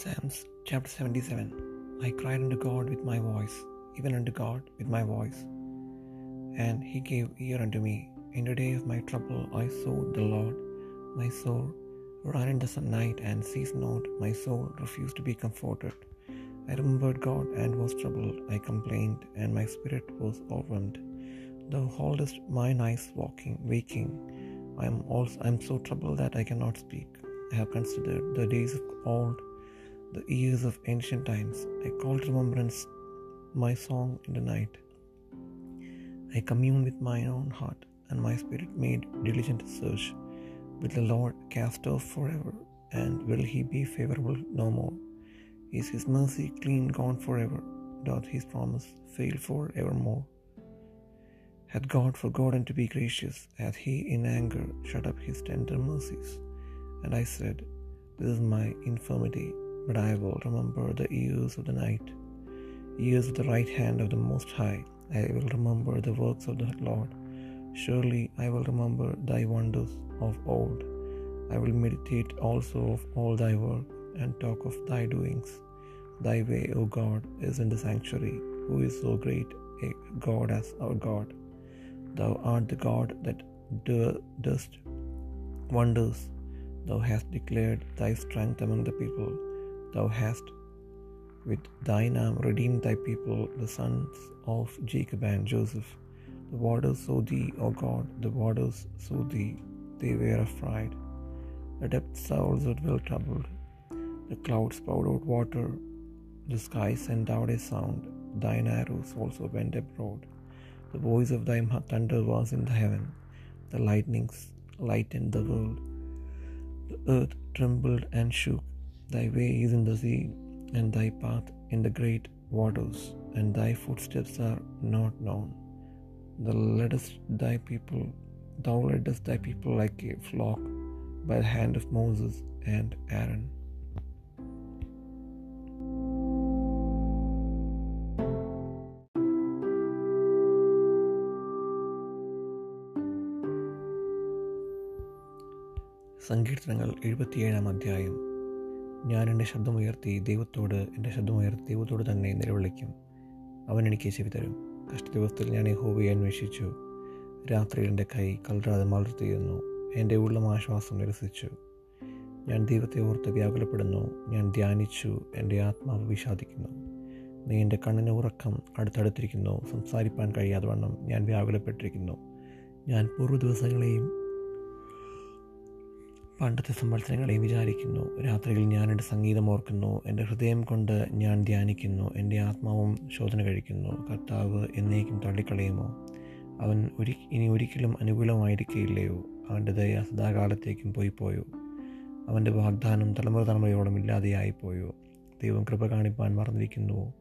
Psalms chapter 77 I cried unto God with my voice, even unto God with my voice, and he gave ear unto me. In the day of my trouble I sought the Lord. My soul ran in the night and ceased not. My soul refused to be comforted. I remembered God and was troubled. I complained, and my spirit was overwhelmed. Thou holdest mine eyes walking, waking. I am also I am so troubled that I cannot speak. I have considered the days of old, the years of ancient times. I call to remembrance my song in the night. I commune with my own heart, and my spirit made diligent search. Will the Lord cast off forever, and will he be favorable no more? Is his mercy clean gone forever? Doth his promise fail for evermore? Hath God forgotten to be gracious? Hath he in anger shut up his tender mercies? And I said, This is my infirmity, but I will remember the years of the night, years of the right hand of the Most High. I will remember the works of the Lord. Surely I will remember thy wonders of old. I will meditate also of all thy work and talk of thy doings. Thy way, O God, is in the sanctuary. Who is so great a God as our God? Thou art the God that do- dost wonders. Thou hast declared thy strength among the people. Thou hast with thine arm redeemed thy people, the sons of Jacob and Joseph. The waters saw thee, O God, the waters saw thee, they were afraid. The depths also were troubled. The clouds poured out water, the sky sent out a sound, thine arrows also went abroad. The voice of thy thunder was in the heaven, the lightnings lightened the world. The earth trembled and shook. Thy way is in the sea, and thy path in the great waters, and thy footsteps are not known. Thou leddest thy people, thou leddest thy people like a flock by the hand of Moses and Aaron. സങ്കീർത്തനങ്ങൾ എഴുപത്തിയേഴാം അധ്യായം ഞാൻ എന്റെ ശബ്ദമുയർത്തി ദൈവത്തോട് എന്റെ ശബ്ദമുയർത്തി ദൈവത്തോട് തന്നെ നിലവിളിക്കും. അവൻ എനിക്ക് ചെവി തരും. കഷ്ടദിവസത്തിൽ ഞാൻ യഹോവയെ അന്വേഷിച്ചു. രാത്രിയിൽ എന്റെ കൈ കലരാതെ മലർത്തിയിരുന്നു. എന്റെ ഉള്ളം ആശ്വാസം നിരസിച്ചു. ഞാൻ ദൈവത്തെ ഓർത്ത് വ്യാകുലപ്പെടുന്നു. ഞാൻ ധ്യാനിച്ചു. എന്റെ ആത്മാവ് വിഷാദിക്കുന്നു. നീ എന്റെ കണ്ണിന് ഉറക്കം അടുത്തടുത്തിരിക്കുന്നു. സംസാരിപ്പാൻ കഴിയാതെ വണ്ണം ഞാൻ വ്യാകുലപ്പെട്ടിരിക്കുന്നു. ഞാൻ പൂർവ ദിവസങ്ങളെയും പണ്ടത്തെ സംവത്സരങ്ങളെ വിചാരിക്കുന്നു. രാത്രിയിൽ ഞാൻ എന്റെ സംഗീതം ഓർക്കുന്നു. എന്റെ ഹൃദയം കൊണ്ട് ഞാൻ ധ്യാനിക്കുന്നു. എന്റെ ആത്മാവും ശോധന കഴിക്കുന്നു. കർത്താവ് എന്നേക്കും തള്ളിക്കളയുമോ? അവൻ ഒരി ഇനി ഒരിക്കലും അനുകൂലമായിരിക്കുകയില്ലയോ അവന്റെ ദയ സദാകാലത്തേക്കും പോയി പോയോ അവന്റെ വാഗ്ദാനം തലമുറ തലമുറയോളം ഇല്ലാതെയായിപ്പോയോ? ദൈവം കൃപ കാണിപ്പാൻ മറന്നിരിക്കുന്നുവോ?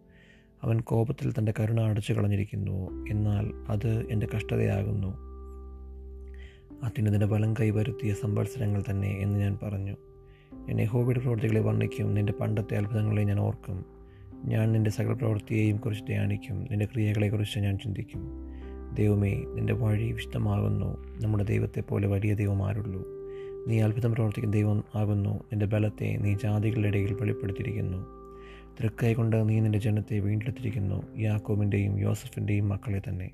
അവൻ കോപത്തിൽ തന്റെ കരുണ അടച്ചു കളഞ്ഞിരിക്കുന്നുവോ എന്നാൽ അത് എന്റെ കഷ്ടതയാകുന്നു. അത്യുന്നതിന്റെ ഫലം കൈവരുത്തിയ സംവത്സരങ്ങൾ തന്നെ എന്ന് ഞാൻ പറഞ്ഞു. എന്നെ ഹോബിയുടെ പ്രവൃത്തികളെ വർണിക്കും. നിന്റെ പണ്ടത്തെ അത്ഭുതങ്ങളെ ഞാൻ ഓർക്കും. ഞാൻ നിന്റെ സകല പ്രവൃത്തിയെയും കുറിച്ച് ധ്യാനിക്കും. നിന്റെ ക്രിയകളെക്കുറിച്ച് ഞാൻ ചിന്തിക്കും. ദൈവമേ നിന്റെ വഴി വിശുദ്ധമാകുന്നു. നമ്മുടെ ദൈവത്തെ പോലെ വലിയ ദൈവം ആരുള്ളൂ നീ അത്ഭുതം പ്രവർത്തിക്കുന്ന ദൈവം ആകുന്നു. നിന്റെ ബലത്തെ നീ ജാതികളുടെ ഇടയിൽ വെളിപ്പെടുത്തിയിരിക്കുന്നു. തൃക്കൈ കൊണ്ട് നീ നിന്റെ ജനത്തെ വീണ്ടെടുത്തിരിക്കുന്നു. യാക്കോബിന്റെയും യോസഫിന്റെയും മക്കളെ തന്നെ.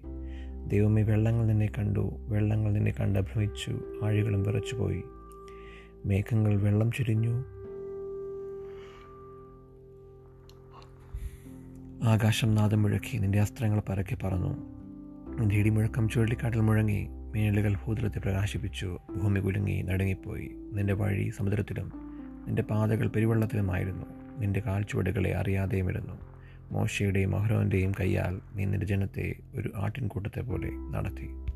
ദൈവമേ വെള്ളങ്ങൾ നിന്നെ കണ്ടു. വെള്ളങ്ങൾ നിന്നെ കണ്ട് ഭ്രമിച്ചു. ആഴികളും വിറച്ചുപോയി. മേഘങ്ങൾ വെള്ളം ചുരിഞ്ഞു. ആകാശം നാദം മുഴക്കി നിന്റെ അസ്ത്രങ്ങൾ പരക്കി പറന്നു. നിന്റെ ഇടിമുഴക്കം ചുഴലിക്കാട്ടിൽ മുഴങ്ങി. മേലുകൾ ഭൂതലത്തെ പ്രകാശിപ്പിച്ചു. ഭൂമി കുലുങ്ങി നടുങ്ങിപ്പോയി. നിന്റെ വഴി സമുദ്രത്തിലും നിന്റെ പാതകൾ പെരുവെള്ളത്തിലുമായിരുന്നു. നിന്റെ കാൽച്ചുവടുകളെ അറിയാതെയും ഇരുന്നു മോശയുടെയും അഹ്റോന്റെയും കൈയാൽ നീ നിന്റെ ജനത്തെ ഒരു ആട്ടിൻകൂട്ടത്തെ പോലെ നടത്തി.